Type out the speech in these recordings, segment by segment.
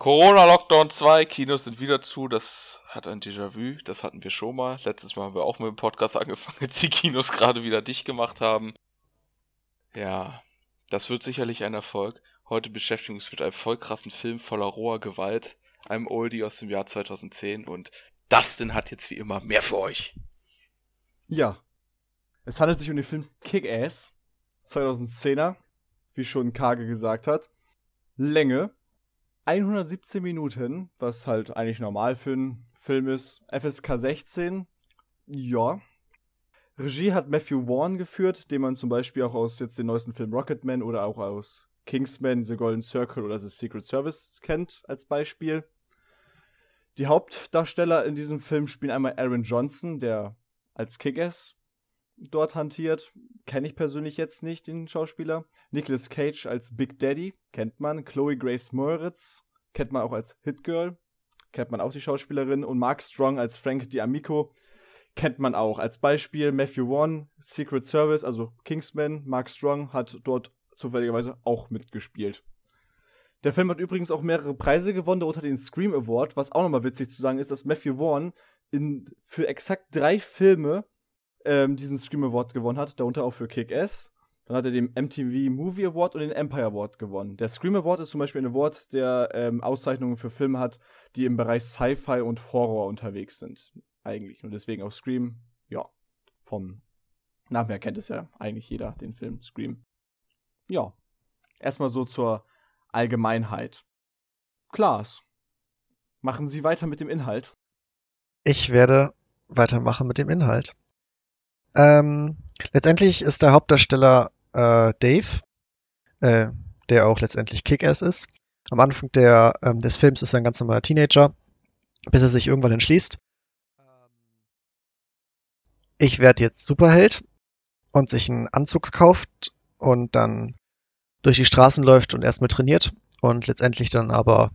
Corona-Lockdown 2, Kinos sind wieder zu, das hat ein Déjà-vu, das hatten wir schon mal. Letztes Mal haben wir auch mit dem Podcast angefangen, als die Kinos gerade wieder dicht gemacht haben. Ja, das wird sicherlich ein Erfolg. Heute beschäftigen wir uns mit einem voll krassen Film voller roher Gewalt, einem Oldie aus dem Jahr 2010 und Dustin hat jetzt wie immer mehr für euch. Ja, es handelt sich um den Film Kick-Ass, 2010er, wie schon Kage gesagt hat. Länge 117 Minuten, was halt eigentlich normal für einen Film ist. FSK 16, ja. Regie hat Matthew Vaughn geführt, den man zum Beispiel auch aus jetzt den neuesten Film Rocketman oder auch aus Kingsman, The Golden Circle oder The Secret Service kennt als Beispiel. Die Hauptdarsteller in diesem Film spielen einmal Aaron Johnson, der als Kick-Ass dort hantiert. Kenne ich persönlich jetzt nicht, den Schauspieler. Nicolas Cage als Big Daddy, kennt man. Chloe Grace Moritz, kennt man auch als Hit Girl. Kennt man auch die Schauspielerin. Und Mark Strong als Frank D'Amico, kennt man auch. Als Beispiel Matthew Vaughn, Secret Service, also Kingsman. Mark Strong hat dort zufälligerweise auch mitgespielt. Der Film hat übrigens auch mehrere Preise gewonnen, darunter den Scream Award. Was auch nochmal witzig zu sagen ist, dass Matthew Vaughn in, für exakt drei Filme ähm, diesen Scream Award gewonnen hat, darunter auch für Kick-Ass. Dann hat er den MTV Movie Award und den Empire Award gewonnen. Der Scream Award ist zum Beispiel ein Award, der ähm, Auszeichnungen für Filme hat, die im Bereich Sci-Fi und Horror unterwegs sind. Eigentlich. Und deswegen auch Scream, ja, vom Namen her kennt es ja eigentlich jeder, den Film Scream. Ja. Erstmal so zur Allgemeinheit. Klaas, machen Sie weiter mit dem Inhalt. Ich werde weitermachen mit dem Inhalt. Ähm, letztendlich ist der Hauptdarsteller äh, Dave, äh, der auch letztendlich Kick-Ass ist. Am Anfang der, ähm, des Films ist er ein ganz normaler Teenager, bis er sich irgendwann entschließt. Ich werde jetzt Superheld und sich einen Anzug kauft und dann durch die Straßen läuft und erstmal trainiert und letztendlich dann aber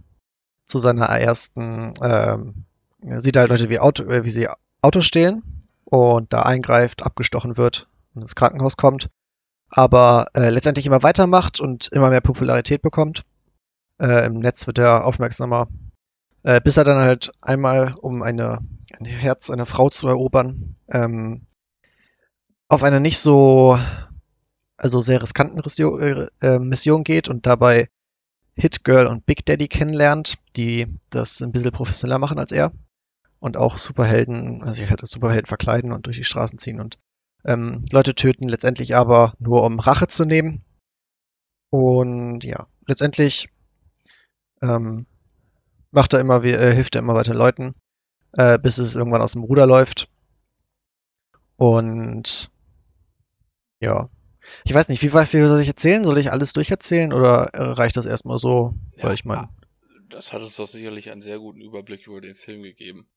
zu seiner ersten ähm, sieht halt Leute wie, Auto, äh, wie sie Autos stehlen und da eingreift, abgestochen wird und ins Krankenhaus kommt, aber äh, letztendlich immer weitermacht und immer mehr Popularität bekommt. Äh, Im Netz wird er aufmerksamer, äh, bis er dann halt einmal, um eine, ein Herz einer Frau zu erobern, ähm, auf eine nicht so, also sehr riskanten äh, äh, Mission geht und dabei Hit Girl und Big Daddy kennenlernt, die das ein bisschen professioneller machen als er und auch Superhelden, also ich hätte Superhelden verkleiden und durch die Straßen ziehen und ähm, Leute töten, letztendlich aber nur um Rache zu nehmen. Und ja, letztendlich ähm, macht er immer, äh, hilft er immer weiter Leuten, äh, bis es irgendwann aus dem Ruder läuft. Und ja, ich weiß nicht, wie weit viel soll ich erzählen? Soll ich alles durcherzählen oder reicht das erstmal so? Ja, weil ich meine. Das hat uns doch sicherlich einen sehr guten Überblick über den Film gegeben.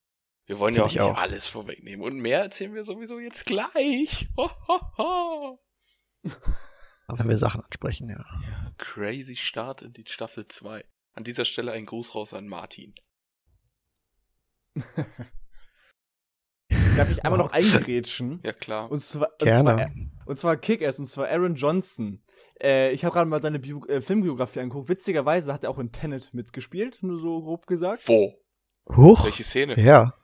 Wir wollen ja auch nicht auch. alles vorwegnehmen. Und mehr erzählen wir sowieso jetzt gleich. Ho, ho, ho. Aber wenn wir Sachen ansprechen, ja. ja. Crazy Start in die Staffel 2. An dieser Stelle ein Gruß raus an Martin. Darf ich einmal noch eingrätschen? Ja, klar. Und zwar, Gerne. Und zwar, zwar Kick-Ass, und zwar Aaron Johnson. Äh, ich habe gerade mal seine Bio äh, Filmbiografie angeguckt. Witzigerweise hat er auch in Tenet mitgespielt, nur so grob gesagt. Wo? Huch. Welche Szene? Ja.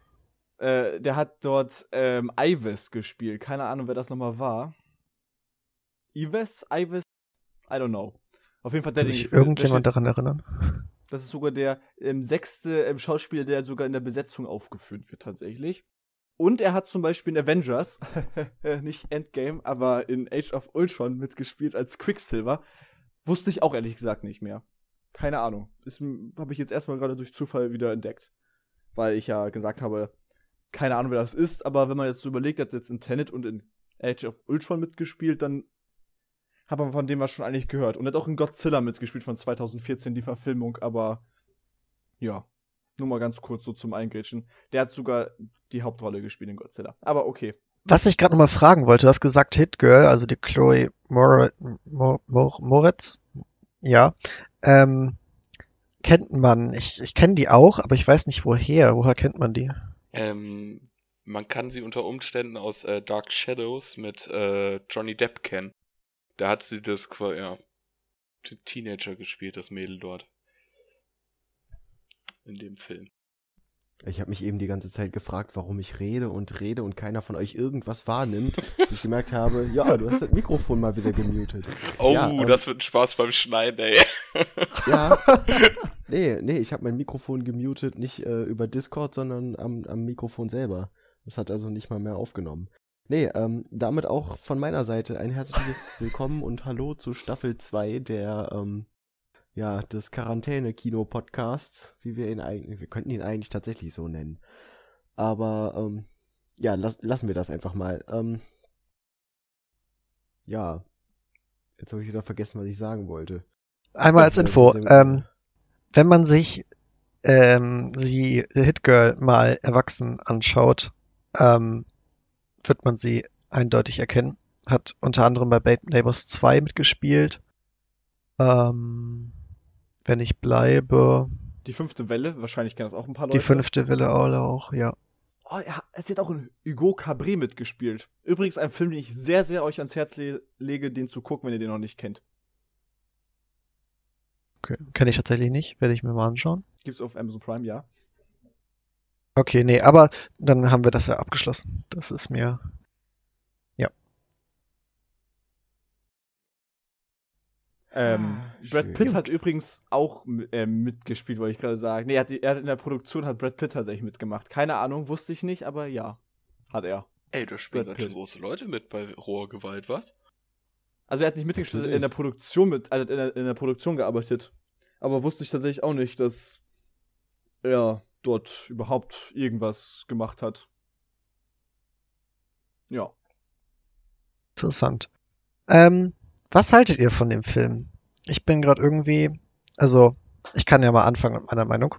Äh, der hat dort ähm, Ives gespielt. Keine Ahnung, wer das nochmal war. Ives? Ives? I don't know. Auf jeden Fall der, Kann sich irgendjemand daran erinnern? Das ist sogar der ähm, sechste ähm, Schauspieler, der sogar in der Besetzung aufgeführt wird, tatsächlich. Und er hat zum Beispiel in Avengers, nicht Endgame, aber in Age of Ultron mitgespielt als Quicksilver. Wusste ich auch ehrlich gesagt nicht mehr. Keine Ahnung. Habe ich jetzt erstmal gerade durch Zufall wieder entdeckt. Weil ich ja gesagt habe, keine Ahnung, wer das ist, aber wenn man jetzt so überlegt, er hat jetzt in Tenet und in Age of Ultron mitgespielt, dann hat man von dem was schon eigentlich gehört. Und hat auch in Godzilla mitgespielt von 2014, die Verfilmung, aber ja, nur mal ganz kurz so zum Eingrätschen. Der hat sogar die Hauptrolle gespielt in Godzilla. Aber okay. Was ich gerade nochmal fragen wollte, du hast gesagt Hit Girl, also die Chloe Moritz, Moritz ja, ähm, kennt man, ich, ich kenne die auch, aber ich weiß nicht woher. Woher kennt man die? Ähm, man kann sie unter Umständen aus äh, Dark Shadows mit äh, Johnny Depp kennen. Da hat sie das ja, Teenager gespielt, das Mädel dort. in dem Film. Ich habe mich eben die ganze Zeit gefragt, warum ich rede und rede und keiner von euch irgendwas wahrnimmt. ich gemerkt habe, ja, du hast das Mikrofon mal wieder gemutet. Oh, ja, ähm, das wird ein Spaß beim Schneiden, ey. ja. Nee, nee, ich habe mein Mikrofon gemutet, nicht äh, über Discord, sondern am, am Mikrofon selber. Das hat also nicht mal mehr aufgenommen. Nee, ähm, damit auch von meiner Seite ein herzliches Willkommen und Hallo zu Staffel 2 der ähm, ja, des Quarantäne-Kino-Podcasts, wie wir ihn eigentlich, wir könnten ihn eigentlich tatsächlich so nennen. Aber, ähm, ja, las, lassen wir das einfach mal. Ähm, ja, jetzt habe ich wieder vergessen, was ich sagen wollte. Einmal als Info, ähm, wenn man sich ähm, sie Hit Girl mal erwachsen anschaut, ähm, wird man sie eindeutig erkennen. Hat unter anderem bei Bait Neighbors 2 mitgespielt. Ähm, wenn ich bleibe. Die fünfte Welle, wahrscheinlich kennen das auch ein paar Leute. Die fünfte Welle auch, ja. Oh, er, es hat auch in Hugo Cabré mitgespielt. Übrigens ein Film, den ich sehr, sehr euch ans Herz le lege, den zu gucken, wenn ihr den noch nicht kennt. Okay, kenne ich tatsächlich nicht, werde ich mir mal anschauen. Gibt's auf Amazon Prime, ja. Okay, nee, aber dann haben wir das ja abgeschlossen. Das ist mir Ähm, ah, Brad Pitt hat übrigens auch äh, mitgespielt, wollte ich gerade sagen. Nee, er hat, er hat, in der Produktion hat Brad Pitt tatsächlich mitgemacht. Keine Ahnung, wusste ich nicht, aber ja, hat er. Ey, da spielen ganz große Leute mit bei roher Gewalt, was? Also er hat nicht mitgespielt, in der Produktion mit, also in der, in der Produktion gearbeitet. Aber wusste ich tatsächlich auch nicht, dass er dort überhaupt irgendwas gemacht hat. Ja. Interessant. Ähm, was haltet ihr von dem Film? Ich bin gerade irgendwie, also ich kann ja mal anfangen mit meiner Meinung.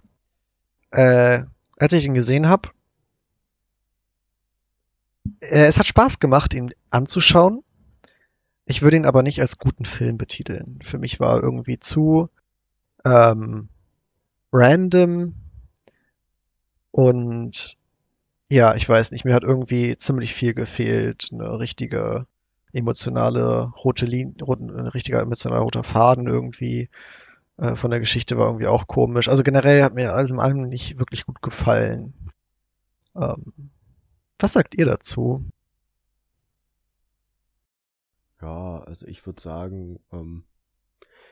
Äh, als ich ihn gesehen habe, äh, es hat Spaß gemacht, ihn anzuschauen. Ich würde ihn aber nicht als guten Film betiteln. Für mich war er irgendwie zu ähm, random und ja, ich weiß nicht, mir hat irgendwie ziemlich viel gefehlt, eine richtige emotionale rote Linie, ein richtiger emotionaler roter Faden irgendwie. Äh, von der Geschichte war irgendwie auch komisch. Also generell hat mir allem allem nicht wirklich gut gefallen. Ähm, was sagt ihr dazu? Ja, also ich würde sagen, ähm,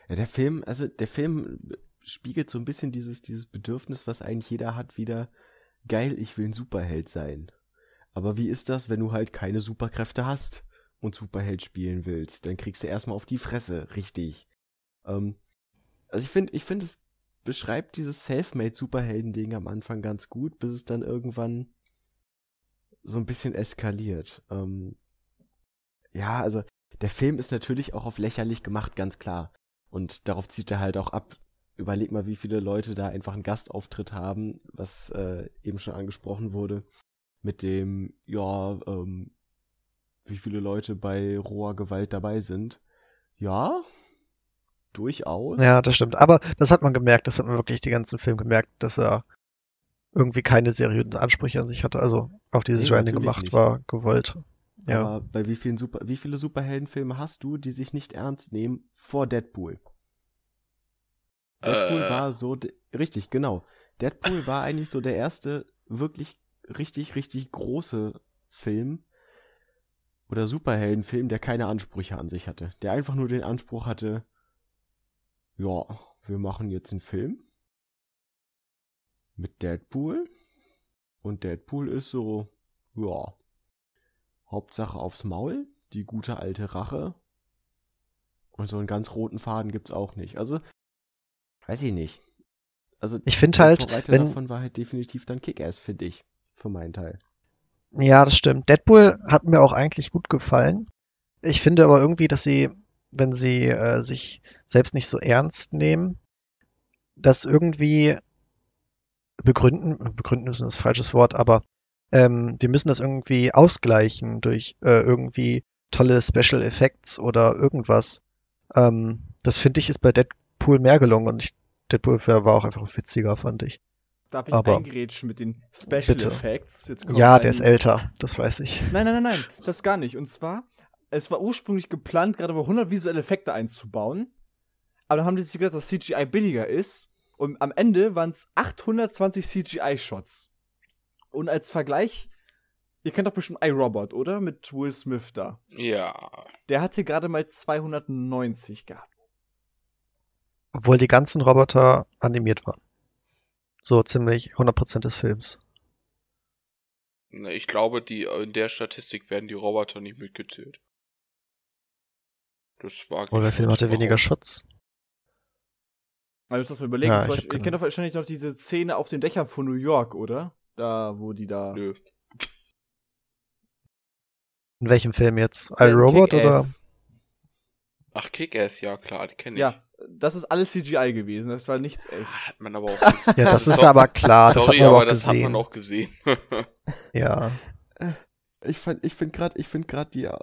ja, der Film, also der Film spiegelt so ein bisschen dieses, dieses Bedürfnis, was eigentlich jeder hat, wieder geil, ich will ein Superheld sein. Aber wie ist das, wenn du halt keine Superkräfte hast? Und Superheld spielen willst, dann kriegst du erstmal auf die Fresse, richtig. Ähm, also ich finde, ich finde, es beschreibt dieses Selfmade-Superhelden-Ding am Anfang ganz gut, bis es dann irgendwann so ein bisschen eskaliert. Ähm, ja, also der Film ist natürlich auch auf lächerlich gemacht, ganz klar. Und darauf zieht er halt auch ab. Überleg mal, wie viele Leute da einfach einen Gastauftritt haben, was äh, eben schon angesprochen wurde. Mit dem, ja, ähm, wie viele Leute bei roher Gewalt dabei sind. Ja, durchaus. Ja, das stimmt. Aber das hat man gemerkt, das hat man wirklich die ganzen Film gemerkt, dass er irgendwie keine seriösen Ansprüche an sich hatte. Also auf dieses nee, Genre gemacht nicht. war, gewollt. Ja. Aber bei wie vielen Super, wie viele Superheldenfilme hast du, die sich nicht ernst nehmen vor Deadpool? Deadpool äh. war so, richtig, genau. Deadpool war eigentlich so der erste wirklich richtig, richtig große Film, oder Superheldenfilm, der keine Ansprüche an sich hatte. Der einfach nur den Anspruch hatte, ja, wir machen jetzt einen Film mit Deadpool. Und Deadpool ist so, ja, Hauptsache aufs Maul, die gute alte Rache. Und so einen ganz roten Faden gibt's auch nicht. Also, weiß ich nicht. Also, ich finde halt, wenn davon war halt definitiv dann Kick-Ass, finde ich, für meinen Teil. Ja, das stimmt. Deadpool hat mir auch eigentlich gut gefallen. Ich finde aber irgendwie, dass sie, wenn sie äh, sich selbst nicht so ernst nehmen, das irgendwie begründen, begründen ist ein falsches Wort, aber ähm, die müssen das irgendwie ausgleichen durch äh, irgendwie tolle Special Effects oder irgendwas. Ähm, das finde ich ist bei Deadpool mehr gelungen und ich, Deadpool war auch einfach witziger, fand ich. Darf ich Aber eingrätschen mit den Special bitte. Effects? ja, der ist älter, das weiß ich. Nein, nein, nein, nein, das gar nicht. Und zwar, es war ursprünglich geplant, gerade mal 100 visuelle Effekte einzubauen. Aber dann haben die sich gedacht, dass CGI billiger ist Und am Ende waren es 820 CGI-Shots. Und als Vergleich, ihr kennt doch bestimmt iRobot, oder? Mit Will Smith da. Ja. Der hatte gerade mal 290 gehabt. Obwohl die ganzen Roboter animiert waren. So ziemlich 100% des Films. Ne, Ich glaube, die, in der Statistik werden die Roboter nicht mitgezählt. Das war Oder der Film hatte weniger Schutz. Man muss das mal überlegen. Ja, ich ihr kennt doch wahrscheinlich noch diese Szene auf den Dächern von New York, oder? Da, wo die da. Nö. In welchem Film jetzt? Äh, iRobot oder? Kick-Ass. Ach, Kick-Ass, ja klar, die kenne ich. Ja, das ist alles CGI gewesen. Das war nichts echt. Ah, Hat man aber auch gesehen. Ja, das ist Sorry, aber klar, das Sorry, hat man aber aber auch das hat gesehen. man auch gesehen. Ja. Ich ich finde gerade, ich finde gerade die, äh,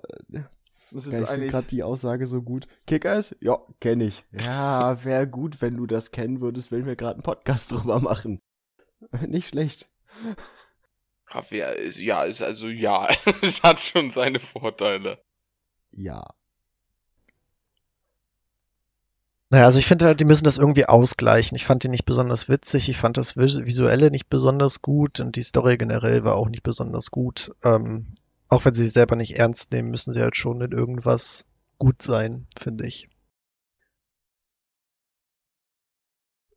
Das ja, ich finde gerade die Aussage so gut. Kickers? Ja, kenne ich. Ja, wäre gut, wenn du das kennen würdest, wenn wir gerade einen Podcast drüber machen. Nicht schlecht. Ja, ist, ja, ist also ja, es hat schon seine Vorteile. Ja. Naja, also ich finde halt, die müssen das irgendwie ausgleichen. Ich fand die nicht besonders witzig, ich fand das Vis- Visuelle nicht besonders gut und die Story generell war auch nicht besonders gut. Ähm, auch wenn sie sich selber nicht ernst nehmen, müssen sie halt schon in irgendwas gut sein, finde ich.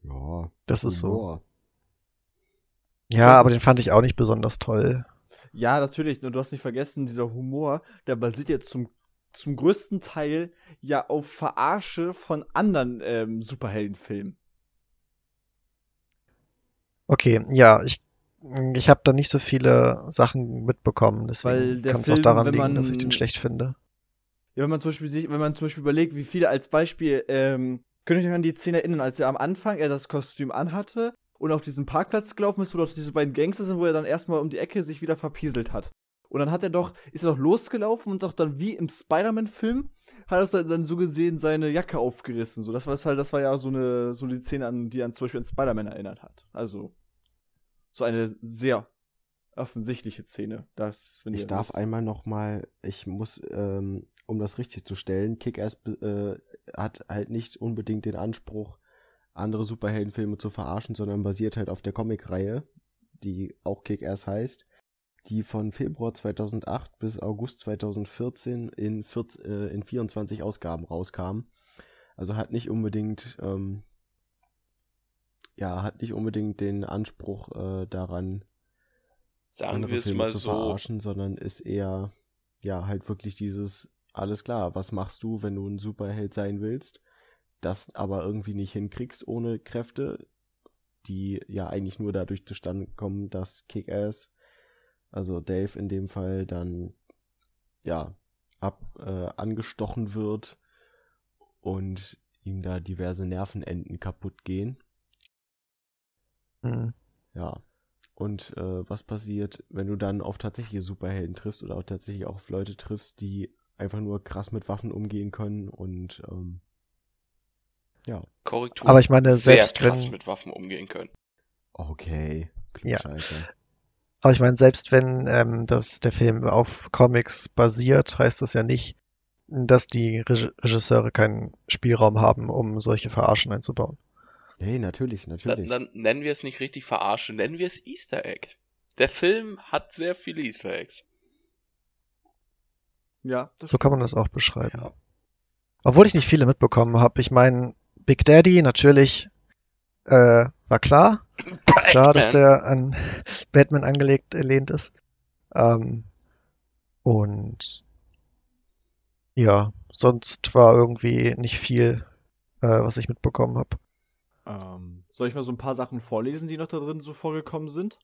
Ja. Das ist so. Humor. Ja, aber den fand ich auch nicht besonders toll. Ja, natürlich. Nur du hast nicht vergessen, dieser Humor, der basiert ja zum, zum größten Teil ja auf Verarsche von anderen ähm, Superheldenfilmen. Okay, ja, ich, ich habe da nicht so viele Sachen mitbekommen, deswegen kann es auch daran liegen, dass ich man- den schlecht finde. Ja, wenn man zum Beispiel sich, wenn man zum Beispiel überlegt, wie viele als Beispiel, ähm, könnt ihr euch an die Szene erinnern, als er am Anfang er das Kostüm anhatte und auf diesen Parkplatz gelaufen ist, wo doch diese beiden Gangster sind, wo er dann erstmal um die Ecke sich wieder verpieselt hat. Und dann hat er doch, ist er doch losgelaufen und doch dann wie im Spider-Man-Film hat er dann so gesehen seine Jacke aufgerissen. So, das war halt, das war ja so eine, so die Szene an, die an zum Beispiel an Spider-Man erinnert hat. Also, so eine sehr offensichtliche Szene. Das, Ich darf wisst. einmal noch mal, ich muss, ähm, um das richtig zu stellen, Kick-Ass äh, hat halt nicht unbedingt den Anspruch, andere Superheldenfilme zu verarschen, sondern basiert halt auf der Comicreihe, die auch Kick-Ass heißt, die von Februar 2008 bis August 2014 in, 14, äh, in 24 Ausgaben rauskam. Also hat nicht unbedingt, ähm, ja, hat nicht unbedingt den Anspruch äh, daran, Sagen andere Filme zu so. verarschen, sondern ist eher, ja, halt wirklich dieses, alles klar, was machst du, wenn du ein Superheld sein willst, das aber irgendwie nicht hinkriegst ohne Kräfte, die ja eigentlich nur dadurch zustande kommen, dass Kick-Ass, also Dave in dem Fall, dann, ja, ab, äh, angestochen wird und ihm da diverse Nervenenden kaputt gehen. Hm. Ja. Und äh, was passiert, wenn du dann auf tatsächliche Superhelden triffst oder auch tatsächlich auch auf Leute triffst, die einfach nur krass mit Waffen umgehen können und ähm, ja, Korrektur. Aber ich meine, sehr selbst krass wenn- mit Waffen umgehen können. okay, Ja. Klugscheiße. Aber ich meine, selbst wenn ähm, das, der Film auf Comics basiert, heißt das ja nicht, dass die Reg Regisseure keinen Spielraum haben, um solche Verarschen einzubauen. Hey, natürlich, Dann, natürlich. dann nennen wir es nicht richtig verarschen, nennen wir es Easter Egg. Der Film hat sehr viele Easter Eggs. Ja, das So kann man das auch beschreiben. Ja. Obwohl ich nicht viele mitbekommen habe. Ich meine, Big Daddy natürlich äh, war klar. Ist klar, dass der an Batman angelegt lehnt ist. Ähm, und ja, sonst war irgendwie nicht viel, äh, was ich mitbekommen habe. Ähm, soll ich mal so ein paar Sachen vorlesen, die noch da drin so vorgekommen sind?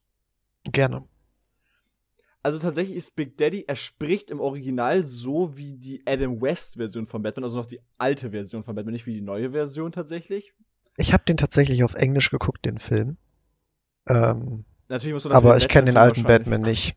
Gerne. Also tatsächlich ist Big Daddy, er spricht im Original so wie die Adam West Version von Batman, also noch die alte Version von Batman, nicht wie die neue Version tatsächlich. Ich habe den tatsächlich auf Englisch geguckt, den Film. Ähm, Natürlich musst du das aber ich kenne den alten. Batman nicht.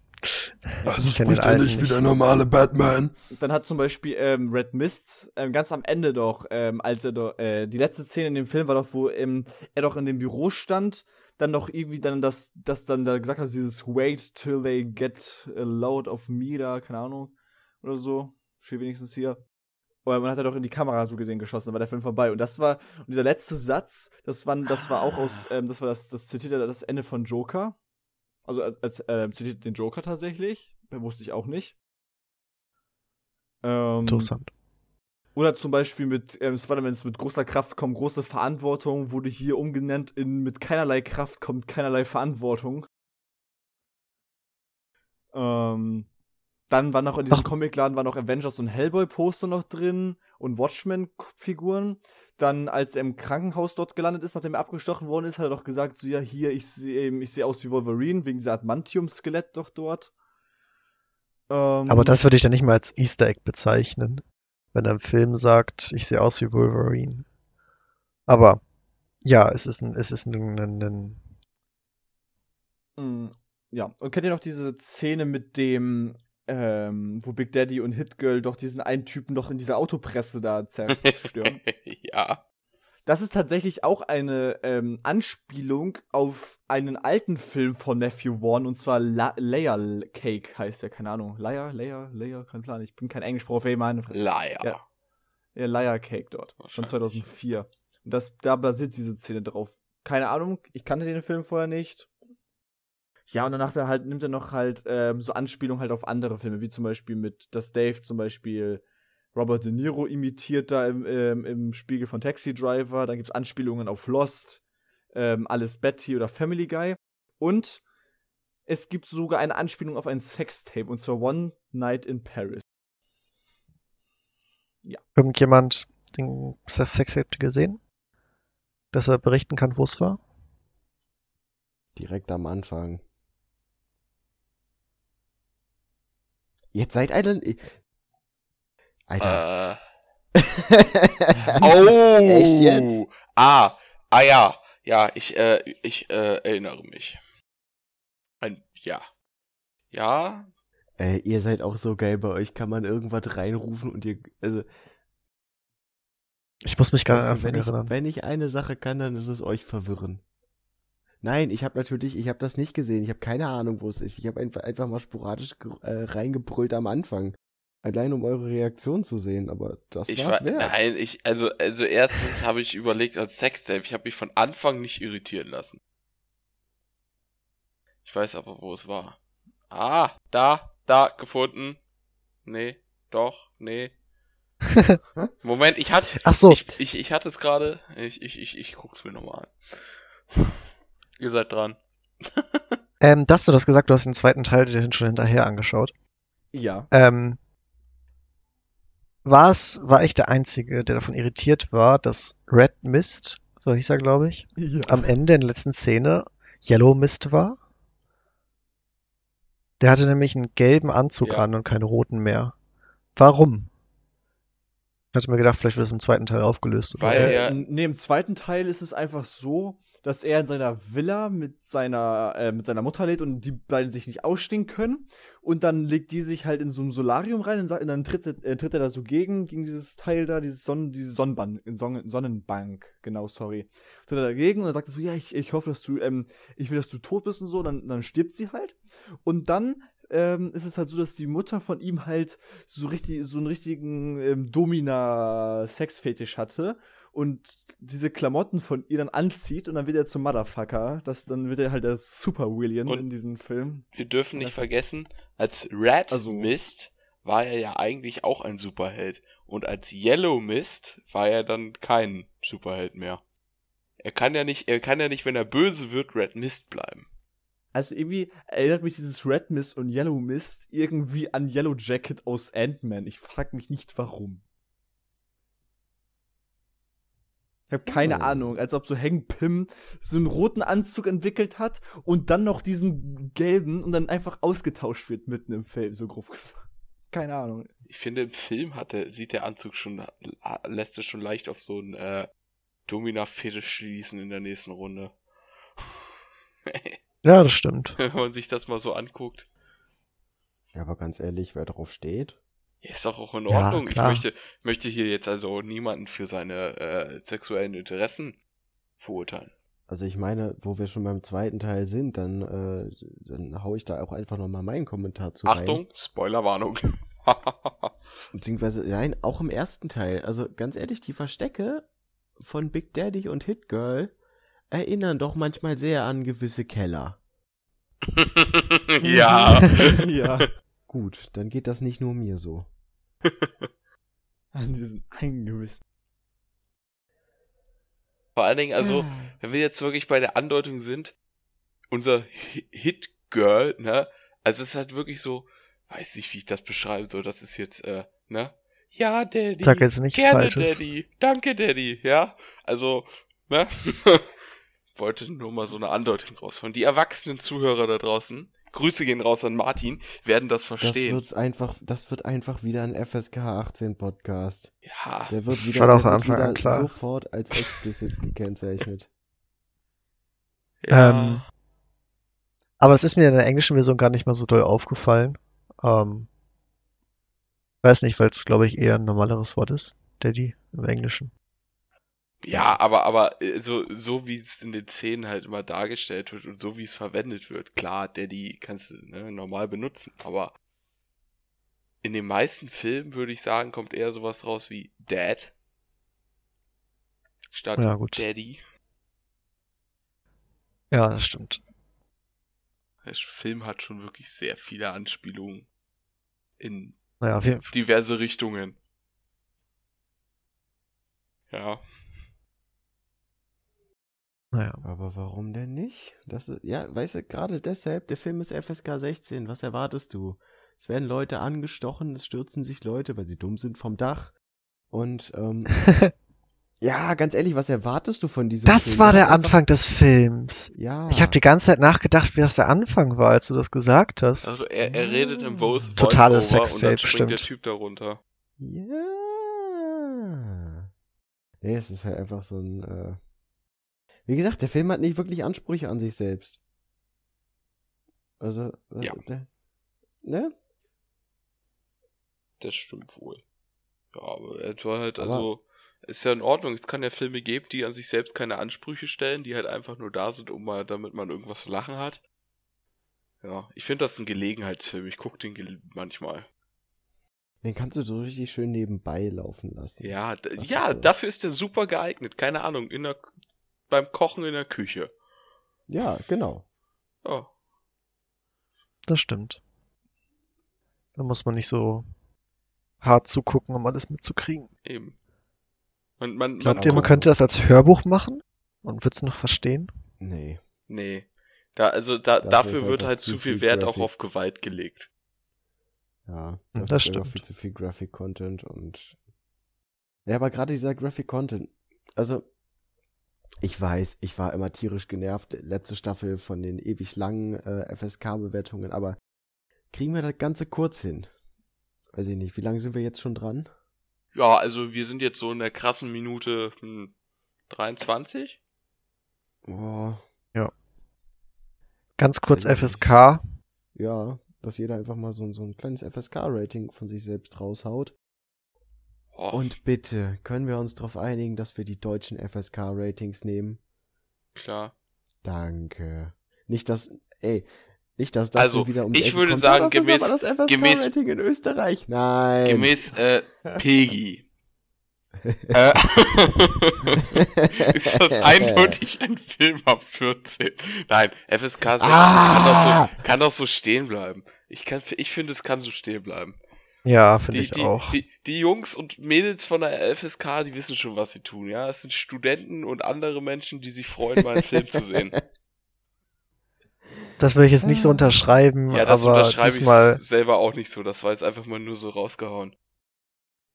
Also Ich kenn den spricht er alten nicht wie der normale Batman. Dann hat zum Beispiel ähm, Red Mist ähm, ganz am Ende doch, ähm, als er doch, äh, die letzte Szene in dem Film war doch, wo ähm, er doch in dem Büro stand, dann doch irgendwie dann das, das dann da gesagt hat, dieses Wait till they get a load of me da, keine Ahnung, oder so, steht wenigstens hier. Oder man hat er doch in die Kamera so gesehen geschossen, dann war der Film vorbei. Und das war, und dieser letzte Satz, das war, das war auch aus, ähm, das war das, das zitiert er das Ende von Joker. Also als, als äh, zitiert den Joker tatsächlich. Wusste ich auch nicht. Ähm, Interessant. Oder zum Beispiel mit, ähm, es mit großer Kraft kommt, große Verantwortung, wurde hier umgenannt in mit keinerlei Kraft kommt keinerlei Verantwortung. Ähm, dann war noch in diesem Ach. Comicladen war noch Avengers und Hellboy-Poster noch drin und Watchmen-Figuren. Dann, als er im Krankenhaus dort gelandet ist, nachdem er abgestochen worden ist, hat er doch gesagt, so ja, hier, ich sehe ich sehe aus wie Wolverine, wegen dieser Adamantium-Skelett doch dort. Ähm, Aber das würde ich dann nicht mal als Easter Egg bezeichnen, wenn er im Film sagt, ich sehe aus wie Wolverine. Aber ja, es ist ein, es ist ein, ein, ein Mm, Ja, und kennt ihr noch diese Szene mit dem, ähm, wo Big Daddy und Hit Girl doch diesen einen Typen doch in dieser Autopresse da zerstören? ja. Das ist tatsächlich auch eine ähm, Anspielung auf einen alten Film von Matthew Vaughn, und zwar La Layer Cake heißt der, keine Ahnung. Layer, Layer, Layer, kein Plan. Ich bin kein Englischprofi, meine Fresse. Liar. Ja. Ja, Liar Cake dort. Von Wahrscheinlich. 2004. Und das, da basiert diese Szene drauf. Keine Ahnung, ich kannte den Film vorher nicht. Ja, und danach da halt, nimmt er noch halt ähm, so Anspielungen halt auf andere Filme, wie zum Beispiel mit, dass Dave zum Beispiel Robert De Niro imitiert da im, ähm, im Spiegel von Taxi Driver. Dann gibt's Anspielungen auf Lost, ähm, Alles Betty oder Family Guy. Und es gibt sogar eine Anspielung auf ein Sextape, und zwar One Night in Paris. irgendjemand den Sextape gesehen, dass er berichten kann, wo es war. Direkt am Anfang. Jetzt seid ihr. Alter. Äh. Oh! Echt jetzt? Ah, ah ja. Ja, ich, äh, ich äh, erinnere mich. Ein, ja. Ja, Äh, ihr seid auch so geil, bei euch kann man irgendwas reinrufen und ihr. Also, Ich muss mich gar nicht wenn, ich, erinnern. wenn ich eine Sache kann, dann ist es euch verwirren. Nein, ich habe natürlich, ich habe das nicht gesehen. Ich habe keine Ahnung, wo es ist. Ich habe einfach, einfach mal sporadisch äh, reingebrüllt am Anfang. Allein um eure Reaktion zu sehen, aber das ich war's war, wert. nein, ich, also, also erstens habe ich überlegt als Sextape, ich habe mich von Anfang nicht irritieren lassen. Ich weiß aber, wo es war. Ah, da, da, gefunden. Nee, doch, nee. Moment, ich hatte, Ach so, ich, ich, ich hatte es gerade, ich, ich, ich, ich guck's mir nochmal an. Ihr seid dran. ähm, dass du das gesagt, du hast den zweiten Teil dir schon hinterher angeschaut. Ja. Ähm, war es, war ich der Einzige, der davon irritiert war, dass Red Mist, so hieß er, glaube ich, ja. am Ende in der letzten Szene Yellow Mist war? Der hatte nämlich einen gelben Anzug Ja. an und keine roten mehr. Warum? Ich hatte mir gedacht, vielleicht wird es im zweiten Teil aufgelöst. Oder Weil so. ja- nee, im zweiten Teil ist es einfach so, dass er in seiner Villa mit seiner, äh, mit seiner Mutter lebt und die beiden sich nicht ausstehen können. Und dann legt die sich halt in so ein Solarium rein und, und dann tritt, er- äh, tritt er da so gegen, gegen dieses Teil da, dieses Sonnen, diese Sonnenbank, Sonnen, Sonnenbank, genau, sorry. Tritt er dagegen und dann sagt er so, ja, ich, ich hoffe, dass du, ähm, ich will, dass du tot bist und so, dann, dann stirbt sie halt. Und dann ähm, ist es halt so, dass die Mutter von ihm halt so richtig, so einen richtigen ähm, Domina-Sexfetisch hatte und diese Klamotten von ihr dann anzieht und dann wird er zum Motherfucker. Das, dann wird er halt der Super William Und- in diesem Film. Wir dürfen nicht Das- vergessen, als Red Also- Mist war er ja eigentlich auch ein Superheld. Und als Yellow Mist war er dann kein Superheld mehr. Er kann ja nicht, er kann ja nicht, wenn er böse wird, Red Mist bleiben. Also irgendwie erinnert mich dieses Red Mist und Yellow Mist irgendwie an Yellow Jacket aus Ant-Man. Ich frag mich nicht warum. Ich habe keine Hm. Ahnung, als ob so Hank Pym so einen roten Anzug entwickelt hat und dann noch diesen gelben und dann einfach ausgetauscht wird mitten im Film, so grob gesagt. Keine Ahnung. Ich finde, im Film hat der, sieht der Anzug schon, lässt es schon leicht auf so einen äh, Domina-Fetisch schließen in der nächsten Runde. Ja, das stimmt. Wenn man sich das mal so anguckt. Ja, aber ganz ehrlich, wer drauf steht. Ja, ist doch auch in Ja, Ordnung. klar. ich möchte, möchte hier jetzt also niemanden für seine äh, sexuellen Interessen verurteilen. Also ich meine, wo wir schon beim zweiten Teil sind, dann, äh, dann hau ich da auch einfach nochmal meinen Kommentar zu rein. Achtung, Spoilerwarnung. Beziehungsweise, nein, auch im ersten Teil. Also ganz ehrlich, die Verstecke von Big Daddy und Hit Girl erinnern doch manchmal sehr an gewisse Keller. ja. ja. Gut, dann geht das nicht nur mir so. An diesen eingewissen. Vor allen Dingen, also, wenn wir jetzt wirklich bei der Andeutung sind, unser Hi- Hit-Girl, ne, also es ist halt wirklich so, weiß nicht, wie ich das beschreiben soll, das ist jetzt, äh, ne, ja, Daddy, Sag jetzt nichts gerne, Falsches. Daddy, danke, Daddy, ja, also, ne, wollte nur mal so eine Andeutung rausholen. Die erwachsenen Zuhörer da draußen, Grüße gehen raus an Martin, werden das Das verstehen. wird einfach, das wird einfach wieder ein FSK 18 Podcast. ja, Der wird Das wieder, war doch der von wird Anfang an wieder klar. sofort als explicit gekennzeichnet. ja, Ähm, Aber das ist mir in der englischen Version gar nicht mal so doll aufgefallen. Ähm, weiß nicht, weil es, glaube ich, eher ein normaleres Wort ist. Daddy im Englischen. Ja, aber, aber äh, so, so wie es in den Szenen halt immer dargestellt wird und so wie es verwendet wird, klar, Daddy kannst du ne, normal benutzen, aber in den meisten Filmen würde ich sagen, kommt eher sowas raus wie Dad statt Ja. Daddy. Ja, das stimmt. Der Film hat schon wirklich sehr viele Anspielungen in Naja, diverse Richtungen. Ja, Naja. Aber warum denn nicht? Das ist, ja, weißt du, gerade deshalb, der Film ist FSK 16. Was erwartest du? Es werden Leute angestochen, es stürzen sich Leute, weil sie dumm sind, vom Dach. Und, ähm, ja, ganz ehrlich, was erwartest du von diesem Das Film? war der Anfang des Films. Ja. Ich habe die ganze Zeit nachgedacht, wie das der Anfang war, als du das gesagt hast. also er, er redet im Voice Totales Voice-Over und dann Sextape, springt der stimmt. Typ darunter. Ja. Nee, es ist halt einfach so ein, äh, wie gesagt, der Film hat nicht wirklich Ansprüche an sich selbst. Also, äh, Ja. der, ne? Das stimmt wohl. Ja, aber es war halt, Aber- also, ist ja in Ordnung. Es kann ja Filme geben, die an sich selbst keine Ansprüche stellen, die halt einfach nur da sind, um mal, damit man irgendwas zu lachen hat. Ja, ich finde das ein Gelegenheitsfilm. Ich gucke den manchmal. Den kannst du so richtig schön nebenbei laufen lassen. Ja, ja, ist so. dafür ist der super geeignet. Keine Ahnung, in der, beim Kochen in der Küche. Ja, genau. Ja, Das stimmt. Da muss man nicht so hart zugucken, um alles mitzukriegen. eben. Und man, Glaubt man ihr, man könnte das als Hörbuch machen? Und wird's noch verstehen? Nee. Nee. Da, also da, Dafür dafür, ist wird halt zu viel viel Wert auch Graphic. auf Gewalt gelegt. Ja, das, das ist einfach stimmt. viel zu viel Graphic Content und. Ja, aber gerade dieser Graphic Content. Also, ich weiß, ich war immer tierisch genervt, letzte Staffel von den ewig langen äh, FSK-Bewertungen, aber kriegen wir das Ganze kurz hin? Weiß ich nicht, wie lange sind wir jetzt schon dran? Ja, also wir sind jetzt so in der krassen Minute hm, 23. Boah, Ganz kurz. FSK. ja, dass jeder einfach mal so, so ein kleines FSK-Rating von sich selbst raushaut. Oh, Und bitte, können wir uns darauf einigen, dass wir die deutschen FSK-Ratings nehmen? klar. Danke. Nicht, dass, ey, nicht, dass das Also, so wieder um die ich Ecke würde kommt. sagen, gemäß- gemäß- in Österreich. Nein. Gemäß äh, Pegi. äh, ist das eindeutig ein Film ab 14? Nein, FSK 16 Ah! kann, doch so, kann doch so stehen bleiben. Ich, kann, ich finde, es kann so stehen bleiben. Ja, finde ich die, auch. Die, die Jungs und Mädels von der FSK, die wissen schon, was sie tun. Ja, es sind Studenten und andere Menschen, die sich freuen, mal einen Film zu sehen. Das will ich jetzt nicht so unterschreiben, Ja, das aber unterschreibe diesmal, ich selber auch nicht so. Das war jetzt einfach mal nur so rausgehauen.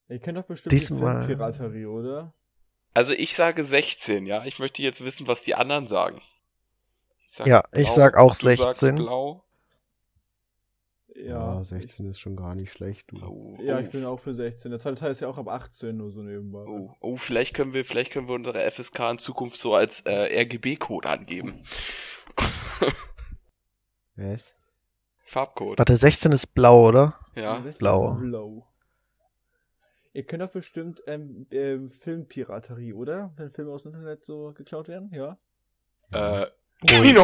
Ihr kennt doch bestimmt Diesmal- die Filmpiraterie, oder? Also ich sage 16, ja. Ich möchte jetzt wissen, was die anderen sagen. Ich sag Ja, ich sag auch du sagst 16. blau. Ja. Ja, 16 ist schon gar nicht schlecht, du. Oh, Ich, ja, oh, ich bin auch für 16. Der zweite Teil ist ja auch ab 18, nur so nebenbei. Oh, oh, vielleicht können wir, vielleicht können wir unsere FSK in Zukunft so als äh, RGB-Code angeben. Was? Farbcode. warte, 16 ist blau, oder? Ja. 16 ist blau. blau. Ihr kennt doch bestimmt ähm, ähm, Filmpiraterie, oder? Wenn Filme aus dem Internet so geklaut werden, ja? Äh, Ui.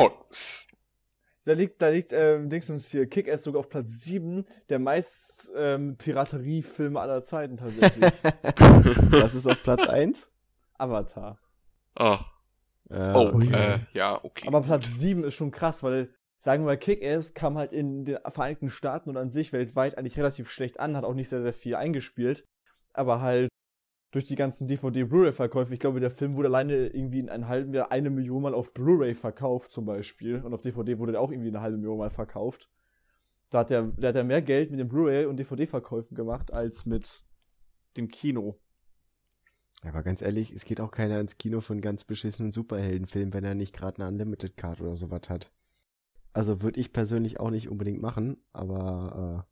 Da liegt, da liegt, ähm, Dingsens hier, Kick-Ass sogar auf Platz 7 der meist ähm, Pirateriefilme aller Zeiten tatsächlich. Was ist auf Platz 1? Avatar. Oh, Äh, oh Ui. äh, ja, okay. Aber Platz gut. 7 ist schon krass, weil, sagen wir mal, Kick-Ass kam halt in den Vereinigten Staaten und an sich weltweit eigentlich relativ schlecht an, hat auch nicht sehr, sehr viel eingespielt. Aber halt durch die ganzen DVD-Blu-ray-Verkäufe, ich glaube, der Film wurde alleine irgendwie in einem halben Jahr eine Million Mal auf Blu-ray verkauft, zum Beispiel. Und auf DVD wurde der auch irgendwie eine halbe Million Mal verkauft. Da hat der, der hat er mehr Geld mit den Blu-ray und DVD-Verkäufen gemacht, als mit dem Kino. Aber ganz ehrlich, es geht auch keiner ins Kino von ganz beschissenen Superheldenfilm, wenn er nicht gerade eine Unlimited Card oder sowas hat. Also würde ich persönlich auch nicht unbedingt machen, aber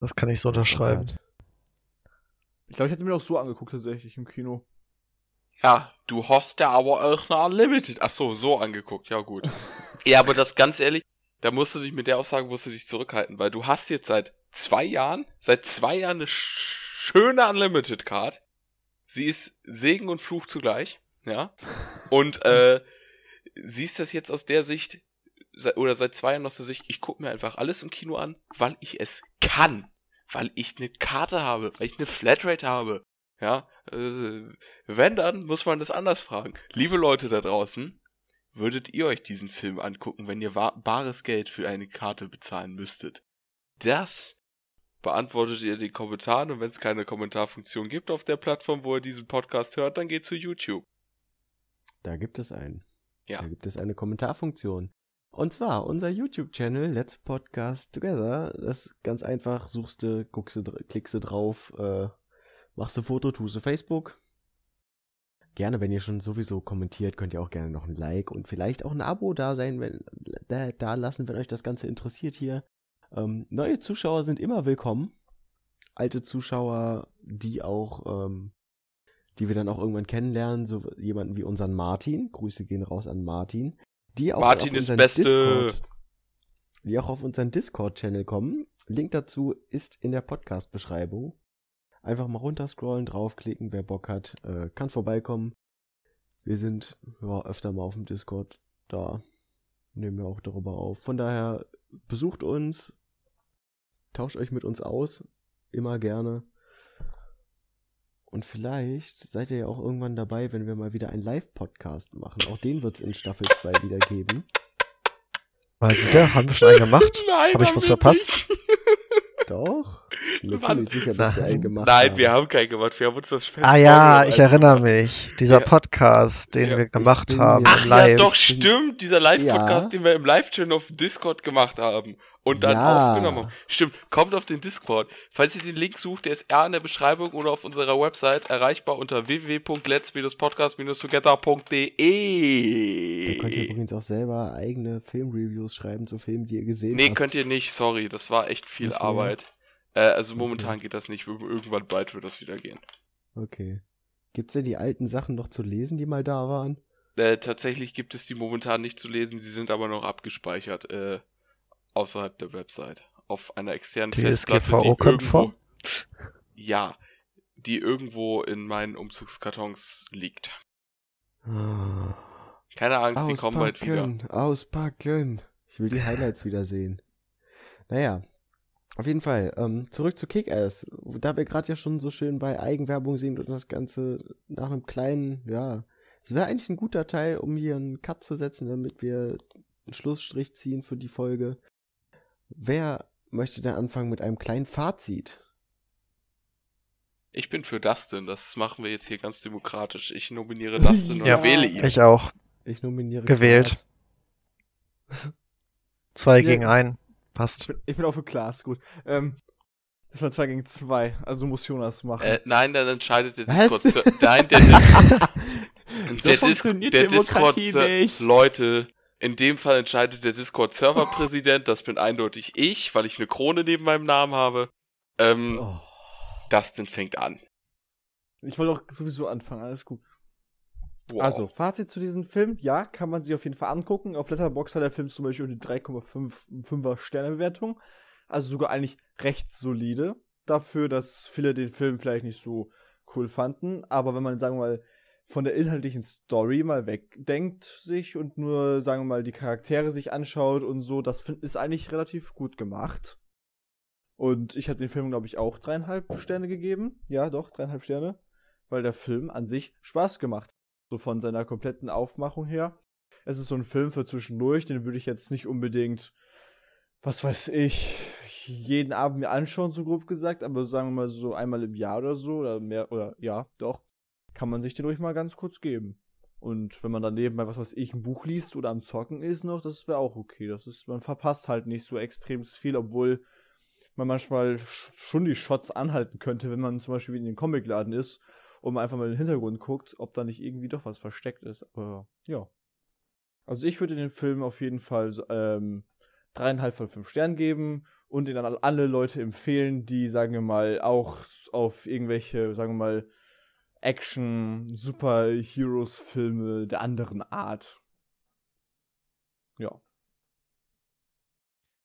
Das kann ich so äh, unterschreiben. halt. Ich glaube, ich hätte mir auch so angeguckt, tatsächlich, im Kino. Ja, du hast ja aber auch eine Unlimited. Ach so, so angeguckt. Ja, gut. ja, aber das ganz ehrlich, da musst du dich mit der Aussage musst du dich zurückhalten, weil du hast jetzt seit zwei Jahren, seit zwei Jahren eine sch- schöne Unlimited Card. Sie ist Segen und Fluch zugleich, ja. Und äh, siehst das jetzt aus der Sicht, oder seit zwei Jahren aus der Sicht, ich gucke mir einfach alles im Kino an, weil ich es kann. Weil ich eine Karte habe, weil ich eine Flatrate habe. Ja, äh, wenn, dann muss man das anders fragen. Liebe Leute da draußen, würdet ihr euch diesen Film angucken, wenn ihr bares Geld für eine Karte bezahlen müsstet? Das beantwortet ihr in den Kommentaren und wenn es keine Kommentarfunktion gibt auf der Plattform, wo ihr diesen Podcast hört, dann geht zu YouTube. Da gibt es einen. Ja. Da gibt es eine Kommentarfunktion. Und zwar unser YouTube-Channel Let's Podcast Together. Das ist ganz einfach, suchst du, guckst du, klickst du drauf, äh, machst du Foto, tust du Facebook. Gerne, wenn ihr schon sowieso kommentiert, könnt ihr auch gerne noch ein Like und vielleicht auch ein Abo da sein, wenn, da, da lassen, wenn euch das Ganze interessiert hier. Ähm, neue Zuschauer sind immer willkommen. Alte Zuschauer, die auch, ähm, die wir dann auch irgendwann kennenlernen, so jemanden wie unseren Martin. Grüße gehen raus an Martin. Die auch Martin auf unseren. Discord, die auch auf unseren Discord-Channel kommen. Link dazu ist in der Podcast-Beschreibung. Einfach mal runterscrollen, draufklicken, wer Bock hat, äh, kann vorbeikommen. Wir sind ja öfter mal auf dem Discord da. Nehmen wir auch darüber auf. Von daher besucht uns, tauscht euch mit uns aus, immer gerne. Und vielleicht seid ihr ja auch irgendwann dabei, wenn wir mal wieder einen Live-Podcast machen. Auch den wird's in Staffel 2 wieder geben. Mal wieder? Haben wir schon einen gemacht? Nein, Hab ich was verpasst? nicht. Doch. Bin mir Wann? ziemlich sicher, dass wir einen gemacht Nein, haben. wir haben keinen gemacht. Wir haben uns das fest Ah ja, ich erinnere mich. Dieser Ja. Podcast, den Ja. wir gemacht bin haben Ach im ja, Live. doch, stimmt. Dieser Live-Podcast, Ja. den wir im Live-Channel auf Discord gemacht haben. Und dann Ja. aufgenommen haben. Stimmt, kommt auf den Discord. Falls ihr den Link sucht, der ist R in der Beschreibung oder auf unserer Website erreichbar unter www.let's-podcast-together.de. Da könnt ihr übrigens auch selber eigene Filmreviews schreiben zu Filmen, die ihr gesehen Nee, habt. könnt ihr nicht, sorry, das war echt viel Arbeit. Äh, also momentan Okay. geht das nicht, Ir- irgendwann bald wird das wieder gehen. Okay. Gibt's denn die alten Sachen noch zu lesen, die mal da waren? Äh, tatsächlich gibt es die momentan nicht zu lesen, sie sind aber noch abgespeichert, äh, außerhalb der Website. Auf einer externen Festplatte, die irgendwo- Ja, die irgendwo in meinen Umzugskartons liegt. Ah. Keine Angst, die kommen bald wieder. Auspacken, auspacken. Ich will die Highlights wieder sehen. Naja, auf jeden Fall. Ähm, zurück zu Kick-Ass. Da wir gerade ja schon so schön bei Eigenwerbung sind und das Ganze nach einem kleinen, ja, es wäre eigentlich ein guter Teil, um hier einen Cut zu setzen, damit wir einen Schlussstrich ziehen für die Folge. Wer möchte denn anfangen mit einem kleinen Fazit? Ich bin für Dustin, das machen wir jetzt hier ganz demokratisch. Ich nominiere Dustin Ja, und wähle ihn. Ich auch. Ich nominiere Gewählt. Zwei Ja. gegen einen. Ich Passt. bin, ich bin auch für Klaas, gut. Ähm, das war 2 gegen 2, also muss Jonas machen. Äh, nein, dann entscheidet der Was? Discord. Nein, der, So der, funktioniert der Demokratie Discord. nicht. Leute, in dem Fall entscheidet der Discord-Server-Präsident. Das bin eindeutig ich, weil ich eine Krone neben meinem Namen habe. Ähm, oh. Dustin fängt an. Ich wollte auch sowieso anfangen, alles gut. Wow. Also, Fazit zu diesem Film. Ja, kann man sich auf jeden Fall angucken. Auf Letterboxd hat der Film zum Beispiel die 3,5er Sternebewertung. Also sogar eigentlich recht solide. Dafür, dass viele den Film vielleicht nicht so cool fanden. Aber wenn man, sagen wir mal, von der inhaltlichen Story mal wegdenkt sich und nur, sagen wir mal, die Charaktere sich anschaut und so, das ist eigentlich relativ gut gemacht. Und ich hatte den Film, glaube ich, auch dreieinhalb Sterne gegeben. Ja, doch, dreieinhalb Sterne. Weil der Film an sich Spaß gemacht. So von seiner kompletten Aufmachung her. Es ist so ein Film für zwischendurch, den würde ich jetzt nicht unbedingt, was weiß ich, jeden Abend mir anschauen, so grob gesagt, aber sagen wir mal so einmal im Jahr oder so, oder mehr, oder ja, doch, kann man sich den ruhig mal ganz kurz geben. Und wenn man daneben bei was weiß ich ein Buch liest oder am Zocken ist noch, das wäre auch okay. Das ist, man verpasst halt nicht so extrem viel, obwohl man manchmal schon die Shots anhalten könnte, wenn man zum Beispiel in den Comicladen ist und man einfach mal in den Hintergrund guckt, ob da nicht irgendwie doch was versteckt ist. Aber ja. Also ich würde den Film auf jeden Fall ähm, dreieinhalb von fünf Sternen geben und ihn an alle Leute empfehlen, die, sagen wir mal, auch auf irgendwelche, sagen wir mal, Action, Superheroes-Filme der anderen Art. Ja.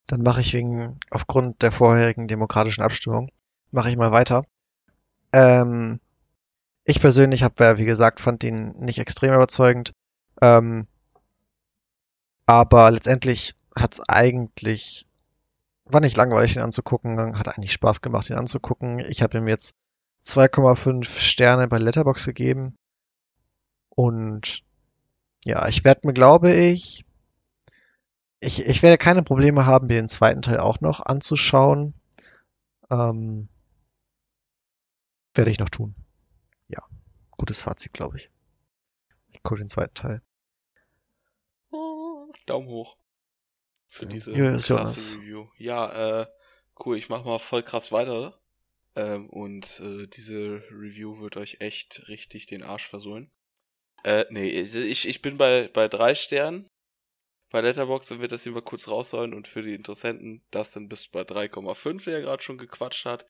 Dann mache ich wegen, aufgrund der vorherigen demokratischen Abstimmung, mache ich mal weiter. Ähm, ich persönlich habe, wie gesagt, fand ihn nicht extrem überzeugend. Ähm, aber letztendlich hat es eigentlich, war nicht langweilig, ihn anzugucken, hat eigentlich Spaß gemacht, ihn anzugucken. Ich habe ihm jetzt 2,5 Sterne bei Letterbox gegeben. Und ja, ich werde mir, glaube ich, ich, ich werde keine Probleme haben, mir den zweiten Teil auch noch anzuschauen. Ähm, werde ich noch tun. Gutes Fazit, glaube ich. Ich gucke den zweiten Teil. Daumen hoch. Für diese Ja, Jonas. Review. Ja, äh, cool, ich mach mal voll krass weiter. Ähm, und äh, diese Review wird euch echt richtig den Arsch versohlen. Äh, nee, ich, ich bin bei, bei drei Sternen. Bei Letterboxd, wenn wir das hier mal kurz rausholen und für die Interessenten, das dann bis bei 3,5, der ja gerade schon gequatscht hat.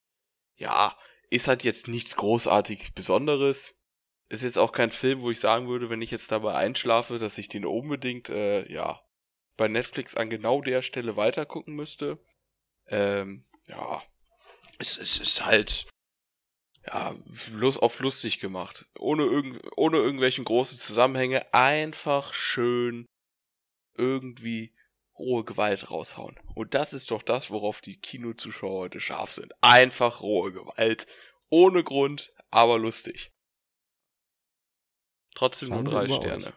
Ja, ist halt jetzt nichts großartig Besonderes. Ist jetzt auch kein Film, wo ich sagen würde, wenn ich jetzt dabei einschlafe, dass ich den unbedingt, äh, ja, bei Netflix an genau der Stelle weitergucken müsste. Ähm, ja, es, es ist halt, ja, Lust, auf lustig gemacht. Ohne, irgend, ohne irgendwelchen großen Zusammenhänge. Einfach schön irgendwie rohe Gewalt raushauen. Und das ist doch das, worauf die Kinozuschauer heute scharf sind. Einfach rohe Gewalt. Ohne Grund, aber lustig. Trotzdem Schande nur drei über Sterne. euch.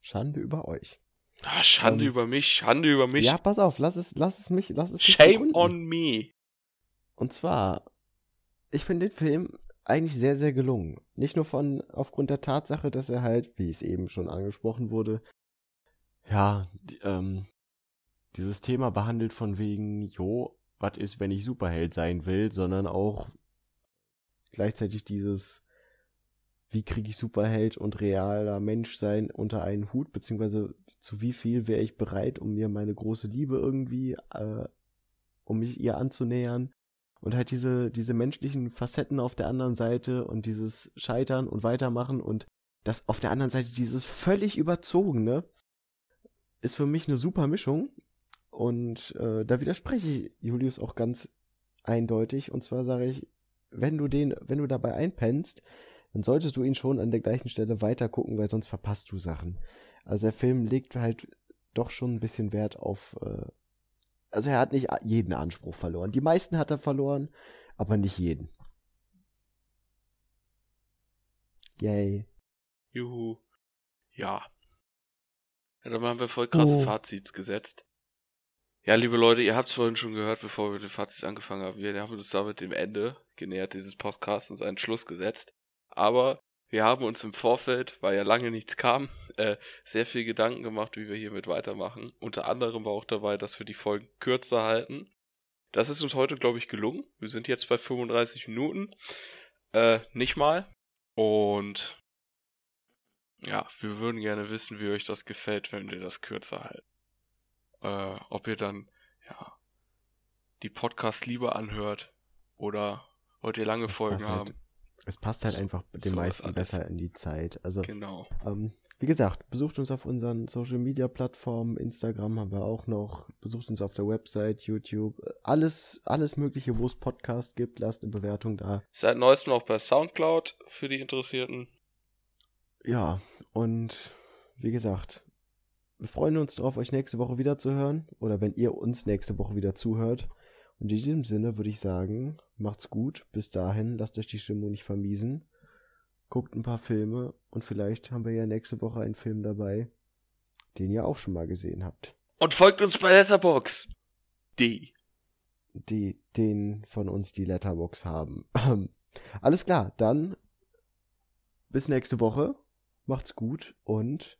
Schande über euch. Ah, Schande Ähm, über mich, Schande über mich. Ja, pass auf, lass es, lass es mich, lass es mich Shame on me. Und zwar, ich finde den Film eigentlich sehr, sehr gelungen. Nicht nur von aufgrund der Tatsache, dass er halt, wie es eben schon angesprochen wurde, ja, die, ähm, dieses Thema behandelt von wegen, jo, was ist, wenn ich Superheld sein will, sondern auch gleichzeitig dieses, wie kriege ich Superheld und realer Mensch sein unter einen Hut, beziehungsweise zu wie viel wäre ich bereit, um mir meine große Liebe irgendwie, äh, um mich ihr anzunähern? Und halt diese, diese menschlichen Facetten auf der anderen Seite und dieses Scheitern und Weitermachen und das auf der anderen Seite dieses völlig überzogene ist für mich eine super Mischung. Und äh, da widerspreche ich Julius auch ganz eindeutig. Und zwar sage ich, wenn du den, wenn du dabei einpennst, dann solltest du ihn schon an der gleichen Stelle weiter gucken, weil sonst verpasst du Sachen. Also der Film legt halt doch schon ein bisschen Wert auf äh, also er hat nicht jeden Anspruch verloren. Die meisten hat er verloren, aber nicht jeden. Yay. Juhu. Ja. ja dann haben wir voll krasse Oh. Fazits gesetzt. Ja, liebe Leute, ihr habt es vorhin schon gehört, bevor wir mit dem Fazit angefangen haben. Wir haben uns damit dem Ende genähert dieses Podcasts und einen Schluss gesetzt. Aber wir haben uns im Vorfeld, weil ja lange nichts kam, äh, sehr viel Gedanken gemacht, wie wir hiermit weitermachen. Unter anderem war auch dabei, dass wir die Folgen kürzer halten. Das ist uns heute, glaube ich, gelungen. Wir sind jetzt bei 35 Minuten. Äh, nicht mal. Und ja, wir würden gerne wissen, wie euch das gefällt, wenn wir das kürzer halten. Äh, ob ihr dann, ja, die Podcasts lieber anhört oder wollt ihr lange Folgen passt halt haben. Es passt halt einfach den meisten besser in die Zeit. Also, Genau. ähm, wie gesagt, besucht uns auf unseren Social Media Plattformen, Instagram haben wir auch noch, besucht uns auf der Website, YouTube, alles, alles Mögliche, wo es Podcast gibt, lasst eine Bewertung da. Seit neuestem auch bei Soundcloud für die Interessierten. Ja, und wie gesagt, wir freuen uns darauf, euch nächste Woche wieder zu hören. Oder wenn ihr uns nächste Woche wieder zuhört. Und in diesem Sinne würde ich sagen, macht's gut. Bis dahin, lasst euch die Stimmung nicht vermiesen. Guckt ein paar Filme und vielleicht haben wir ja nächste Woche einen Film dabei, den ihr auch schon mal gesehen habt. Und folgt uns bei Letterbox. Die. Die, den von uns die Letterbox haben. Alles klar, dann bis nächste Woche. Macht's gut und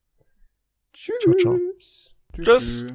tschüss. Ciao, ciao. Tschüss. Tschüss.